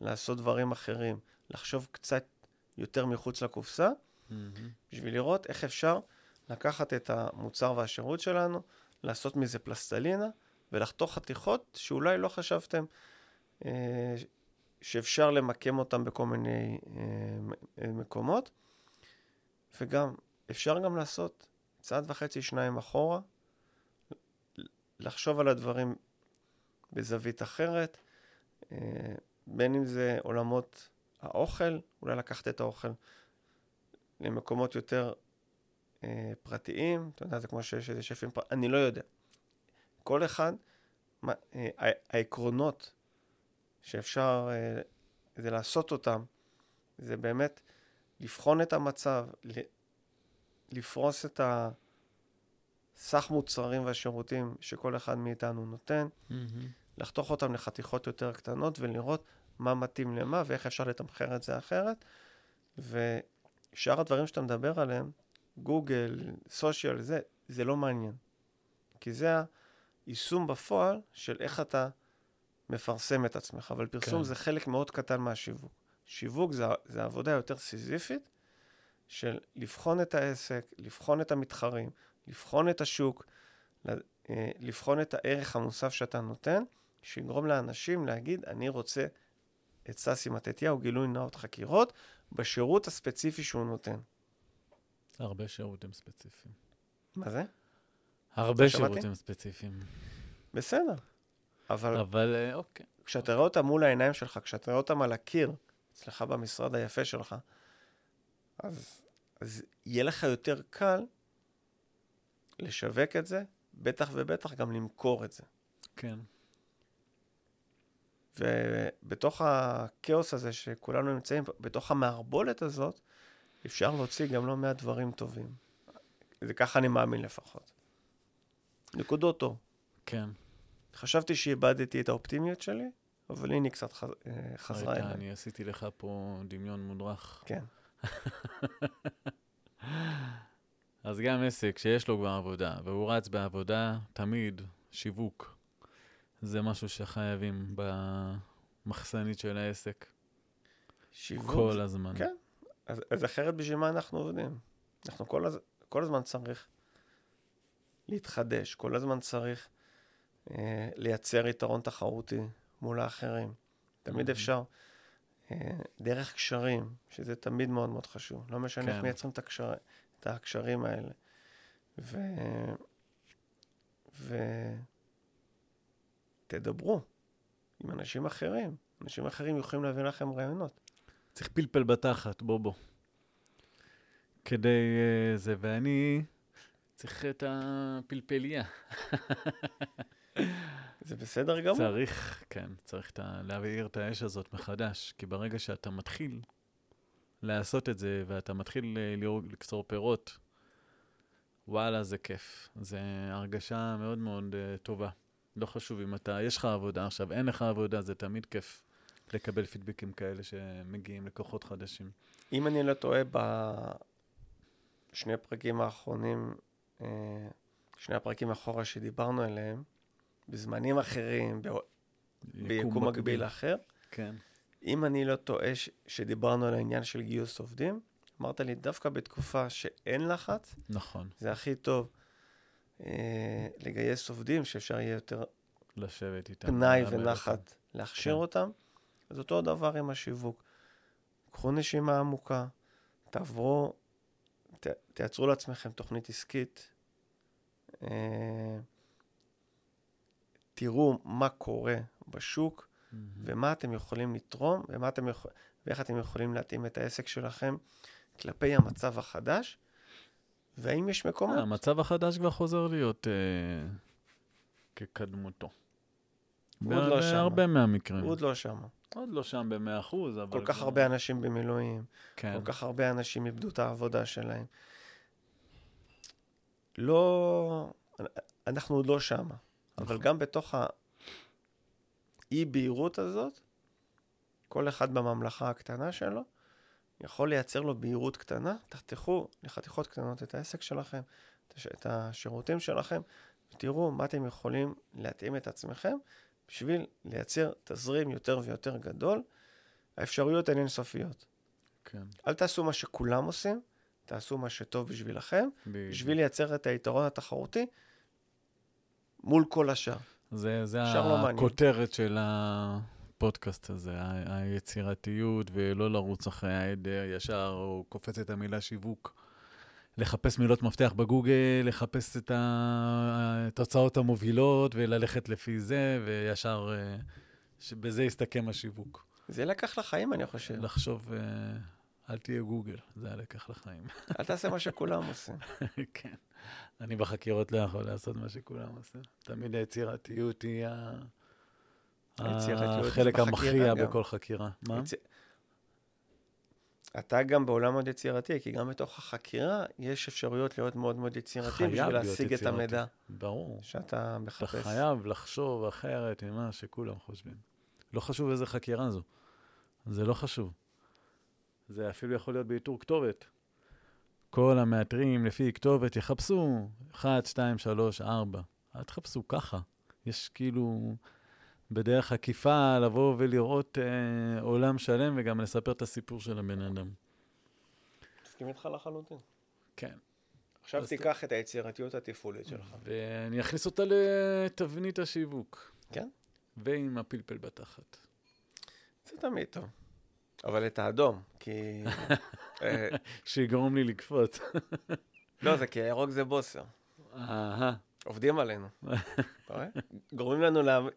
לעשות דברים אחרים, לחשוב קצת יותר מחוץ לקופסה, מהמם. בשביל לראות איך אפשר לקחת את המוצר והשירות שלנו, לעשות מזה פלסטלינה ולחתוך חתיכות שאולי לא חשבתם אה, שאפשר למקם אותם בכל מיני אה, מקומות. וגם, אפשר גם לעשות צעד וחצי, שניים אחורה, לחשוב על הדברים בזווית אחרת, אה, בין אם זה עולמות האוכל, אולי לקחת את האוכל למקומות יותר אה, פרטיים, אתה יודע, זה כמו שיש איזה שפים פרטיים, אני לא יודע. כל אחד, מה, אה, העקרונות שאפשר אה, זה לעשות אותם, זה באמת לבחון את המצב, לפרוס את הסך מוצרים והשירותים שכל אחד מאיתנו נותן, מהמם. לחתוך אותם לחתיכות יותר קטנות ולראות מה מתאים למה ואיך אפשר לתמחר את זה אחרת. ושאר הדברים שאתה מדבר עליהם, גוגל, סושיאל, זה, זה לא מעניין. כי זה היישום בפועל של איך אתה מפרסם את עצמך, אבל פרסום כן. זה חלק מאוד קטן מהשיווק. שיווק זה, זה עבודה יותר סיזיפית של לבחון את העסק, לבחון את המתחרים, לבחון את השוק, אה, לבחון את הערך המוסף שאתה נותן, שיגרום לאנשים להגיד, אני רוצה את ססי מתתיהו, גילוי נאות חקירות, בשירות הספציפי שהוא נותן. הרבה שירותים ספציפיים. מה זה? הרבה? שירותים ספציפיים. בסדר. אבל אבל אה, אוקיי. כשאתה רואה אותם מול העיניים שלך, כשאתה רואה אותם על הקיר, אצלך במשרד היפה שלך, אז, אז יהיה לך יותר קל לשווק את זה, בטח ובטח גם למכור את זה. כן. ובתוך הכאוס הזה שכולנו נמצאים, בתוך המערבולת הזאת, אפשר להוציא גם לא מעט דברים טובים. זה ככה אני מאמין לפחות. נקודות אור. כן. חשבתי שאיבדתי את האופטימיות שלי, אבל הנה היא קצת חז... אה, חזרה אליי. אני עשיתי לך פה דמיון מודרך. כן. אז גם עסק שיש לו כבר עבודה, והוא רץ בעבודה, תמיד שיווק. זה משהו שחייבים במחסנית של העסק שיווק. כל הזמן. כן. אז, אז אחרת בשביל מה אנחנו עובדים? אנחנו כל, הז... כל הזמן צריך להתחדש, כל הזמן צריך אה, לייצר יתרון תחרותי מול האחרים. תמיד. אפשר, אה, דרך קשרים, שזה תמיד מאוד מאוד חשוב. לא משנה איך כן. מייצרים את, הקשר... את הקשרים האלה. ו... ו... תדברו עם אנשים אחרים. אנשים אחרים יכולים להביא לכם רעיונות. צריך פלפל בתחת, בוא בוא. כדי uh, זה, ואני צריך את הפלפליה. זה בסדר גמור. צריך, כן, צריך להבעיר את האש הזאת מחדש, כי ברגע שאתה מתחיל לעשות את זה, ואתה מתחיל אה, לקצור פירות, וואלה, זה כיף. זה הרגשה מאוד מאוד uh, טובה. לא חשוב אם אתה, יש לך עבודה עכשיו, אין לך עבודה, זה תמיד כיף לקבל פידבקים כאלה שמגיעים לקוחות חדשים. אם אני לא טועה, בשני הפרקים האחרונים, אה, שני הפרקים אחורה שדיברנו עליהם, בזמנים אחרים, ב- ביקום מקביל אחר, כן. אם אני לא טועה, ש- שדיברנו על העניין של גיוס עובדים, אמרת לי, דווקא בתקופה שאין לחץ, נכון, זה הכי טוב אה, לגייס עובדים, שאפשר יהיה יותר לשבת איתם. פנאי ונחת. להכשיר כן. אותם. אז אותו דבר עם השיווק. קחו נשימה עמוקה, תעברו, ת, תייצרו לעצמכם תוכנית עסקית, אה, תראו מה קורה בשוק מהמם. ומה אתם יכולים לתרום ומה אתם יכול, ואיך אתם יכולים להתאים את העסק שלכם כלפי המצב החדש, והאם יש אה, מקומות. המצב החדש כבר חוזר להיות אה, כקדמותו. הוא עוד לא שם. בהרבה מהמקרים. הוא עוד לא שם. עוד לא שם במאה אחוז, אבל... כל כך הרבה אנשים במילואים. כן. כל כך הרבה אנשים איבדו את העבודה שלהם. לא... אנחנו עוד לא שמה. אבל נכון. גם בתוך האי-בהירות הזאת, כל אחד בממלכה הקטנה שלו יכול לייצר לו בהירות קטנה. תחתכו לחתיכות קטנות את העסק שלכם, את הש- את השירותים שלכם, ותראו מה אתם יכולים להתאים את עצמכם בשביל לייצר תזרים יותר ויותר גדול. האפשרויות הן אינסופיות. כן. אל תעשו מה שכולם עושים, תעשו מה שטוב בשבילכם. בשביל לייצר את היתרון התחרותי מול כל השאר. זה, זה לא. הכותרת של הפודקאסט הזה, ה- היצירתיות, ולא לרוץ אחרי העדר ישר, או קופץ את המילה שיווק. לחפש מילות מפתח בגוגל, לחפש את התוצאות המובילות, וללכת לפי זה, וישר, אה, שבזה יסתכם השיווק. זה לקח לחיים, אני חושב. לחשוב, אה, אל תהיה גוגל, זה הלקח לחיים. אל תעשה מה שכולם עושים. כן. אני בחקירות לא יכול לעשות מה שכולם עושים. תמיד היצירתיות היא החלק המכריע. בכל חקירה. מה? אתה גם בעולם מאוד יצירתי, כי גם בתוך החקירה יש אפשרויות להיות מאוד מאוד יצירתי בשביל להשיג את. המידע ברור. שאתה אתה מחפש. חייב לחשוב אחרת ממה שכולם חושבים. לא חשוב איזה חקירה זו. זה לא חשוב. זה אפילו יכול להיות באיתור כתובת. כל המאתרים לפי כתובת יחפשו 1, 2, 3, 4. אל תחפשו ככה. יש כאילו בדרך עקיפה לבוא ולראות אה, עולם שלם וגם לספר את הסיפור של הבן אדם. מסכים איתך לחלוטין. כן. עכשיו אז תיקח את היצירתיות התפעולית שלך. ואני אכניס אותה לתבנית השיווק. כן. ועם הפלפל בתחת. זה תמיד טוב. אבל את האדום, כי... אה, שיגרום לי לקפוץ. לא, זה כי הירוק זה בוסר. אהה. עובדים עלינו. אתה רואה? גורמים לנו להאמין,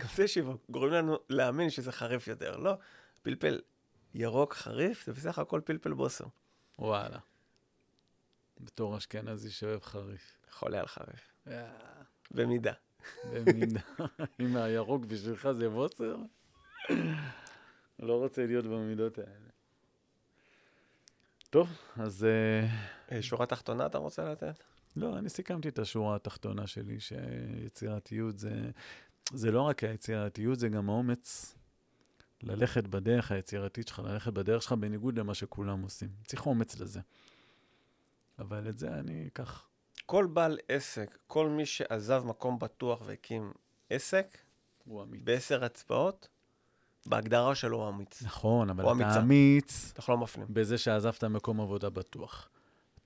גם זה שיווק, גורמים לנו להאמין שזה חריף יותר. לא, פלפל ירוק חריף זה בסך הכל פלפל בוסר. וואלה. בתור אשכנזי שאוהב חריף. חולה על חריף. אה, במידה. במידה. אם הירוק בשבילך זה בוסר, לא רוצה להיות במידות האלה. טוב, אז אה, אה, שורה תחתונה אתה רוצה לתת? לא, אני סיכמתי את השורה התחתונה שלי, שיצירתיות זה, זה לא רק היצירתיות, זה גם האומץ ללכת בדרך היצירתית שלך, ללכת בדרך שלך בניגוד למה שכולם עושים. צריך אומץ לזה. אבל את זה אני אקח. כל בעל עסק, כל מי שעזב מקום בטוח והקים עסק, הוא אמיץ. בעשר אצבעות, בהגדרה שלו הוא אמיץ. נכון, אבל אתה. אמיץ אנחנו לא מפנים. בזה שעזבת מקום עבודה בטוח.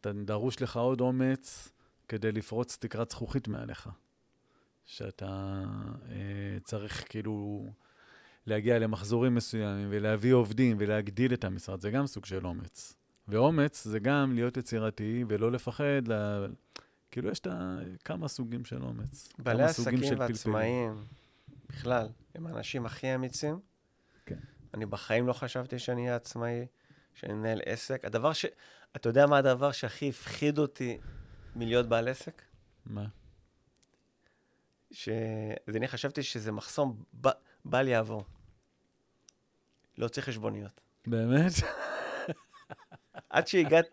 אתה דרוש לך עוד אומץ כדי לפרוץ תקרת זכוכית מעליך. שאתה אה, צריך כאילו להגיע למחזורים מסוימים ולהביא עובדים ולהגדיל את המשרד, זה גם סוג של אומץ. ואומץ זה גם להיות יצירתי ולא לפחד, לה... כאילו יש את ה... כמה סוגים של אומץ. בעלי עסקים. ועצמאים, בכלל, הם האנשים הכי אמיצים. אני בחיים לא חשבתי שאני אהיה עצמאי, שאני אנהל עסק. הדבר ש... אתה יודע מה הדבר שהכי הפחיד אותי מלהיות בעל עסק? מה? ש... אז אני חשבתי שזה מחסום ב... בל יעבור. להוציא חשבוניות. באמת? עד, שהגעת...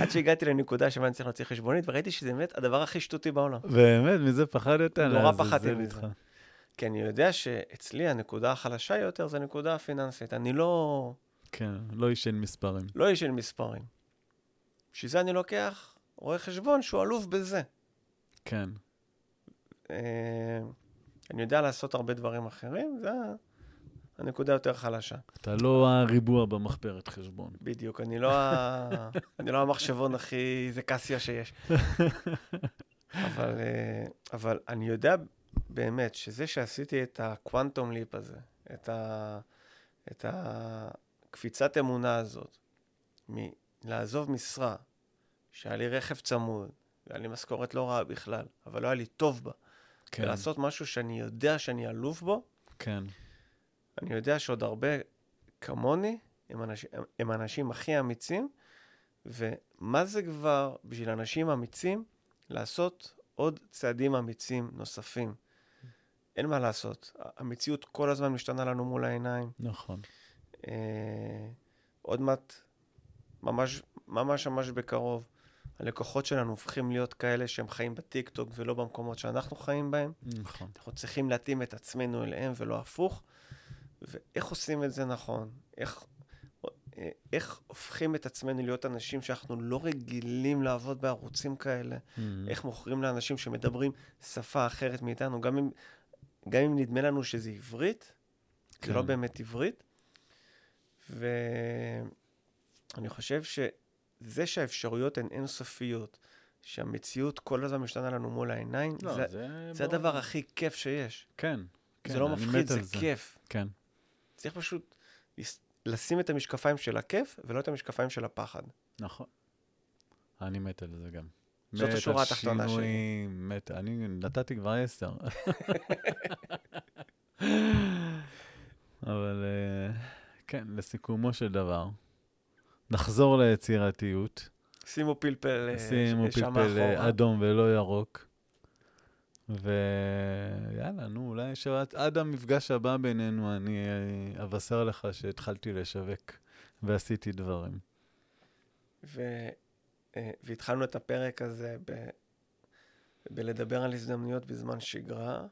עד שהגעתי לנקודה שבה אני צריך להוציא חשבונית, וראיתי שזה באמת הדבר הכי שטותי בעולם. באמת? מזה פחדת? נורא לעזאזל פחדתי מזה. כי אני יודע שאצלי הנקודה החלשה יותר זה הנקודה הפיננסית. אני לא... כן, לא איש של מספרים. לא איש של מספרים. בשביל זה אני לוקח רואה חשבון שהוא אלוף בזה. כן. אה, אני יודע לעשות הרבה דברים אחרים, זה הנקודה יותר חלשה. אתה לא הריבוע במחברת חשבון. בדיוק, אני לא, ה... אני לא המחשבון הכי... זה קסיה שיש. אבל, אה, אבל אני יודע באמת שזה שעשיתי את הקוונטום ליפ הזה, את, ה... את הקפיצת אמונה הזאת, מלעזוב משרה, שהיה לי רכב צמוד, והיה לי משכורת לא רעה בכלל, אבל לא היה לי טוב בה, כן, ולעשות משהו שאני יודע שאני אלוף בו, כן, אני יודע שעוד הרבה כמוני הם אנשים, הם, הם האנשים הכי אמיצים, ומה זה כבר בשביל אנשים אמיצים לעשות עוד צעדים אמיצים נוספים? אין מה לעשות. המציאות כל הזמן משתנה לנו מול העיניים. נכון. אה, עוד מעט, ממש, ממש ממש בקרוב, הלקוחות שלנו הופכים להיות כאלה שהם חיים בטיקטוק ולא במקומות שאנחנו חיים בהם. נכון. אנחנו צריכים להתאים את עצמנו אליהם ולא הפוך. ואיך עושים את זה נכון? איך, איך הופכים את עצמנו להיות אנשים שאנחנו לא רגילים לעבוד בערוצים כאלה? Mm-hmm. איך מוכרים לאנשים שמדברים שפה אחרת מאיתנו, גם אם, גם אם נדמה לנו שזה עברית, כן. זה לא כן. באמת עברית. ואני חושב שזה שהאפשרויות הן אינסופיות, שהמציאות כל הזמן משתנה לנו מול העיניים, לא, זה, זה... זה ברור. הדבר הכי כיף שיש. כן, כן, זה לא מפחיד, זה על כיף. כן, צריך פשוט לשים את המשקפיים של הכיף ולא את המשקפיים של הפחד. נכון. אני מת על זה גם. זאת מת השורה התחתונה שלי. שינויים, מת, אני נתתי כבר עשר. אבל אה, כן, לסיכומו של דבר, נחזור ליצירתיות, שימו פלפל אה, שימו פלפל אה. אדום ולא ירוק. ויאללה, נו, אולי שעד עד המפגש הבא בינינו אני אבשר לך שהתחלתי לשווק ועשיתי דברים. ו... אה, והתחלנו את הפרק הזה ב... בלדבר על הזדמנויות בזמן שגרה.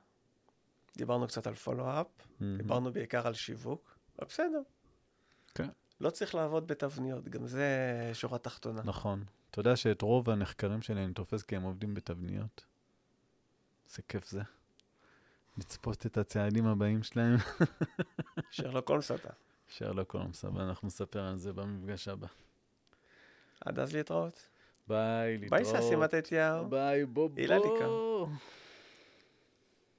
דיברנו קצת על פולו-אפ, דיברנו בעיקר על שיווק, אבל בסדר. כן. לא צריך לעבוד בתבניות, גם זה שורה תחתונה. נכון. אתה יודע שאת רוב הנחקרים שלי אני תופס כי הם עובדים בתבניות? איזה כיף זה. לצפות את הצעדים הבאים שלהם. שרלוק הולמס אתה. שרלוק הולמס, אבל אנחנו נספר על זה במפגש הבא. עד אז להתראות. ביי, ביי להתראות. ססי מתתיהו. ביי, בוא הילליקה. בוא.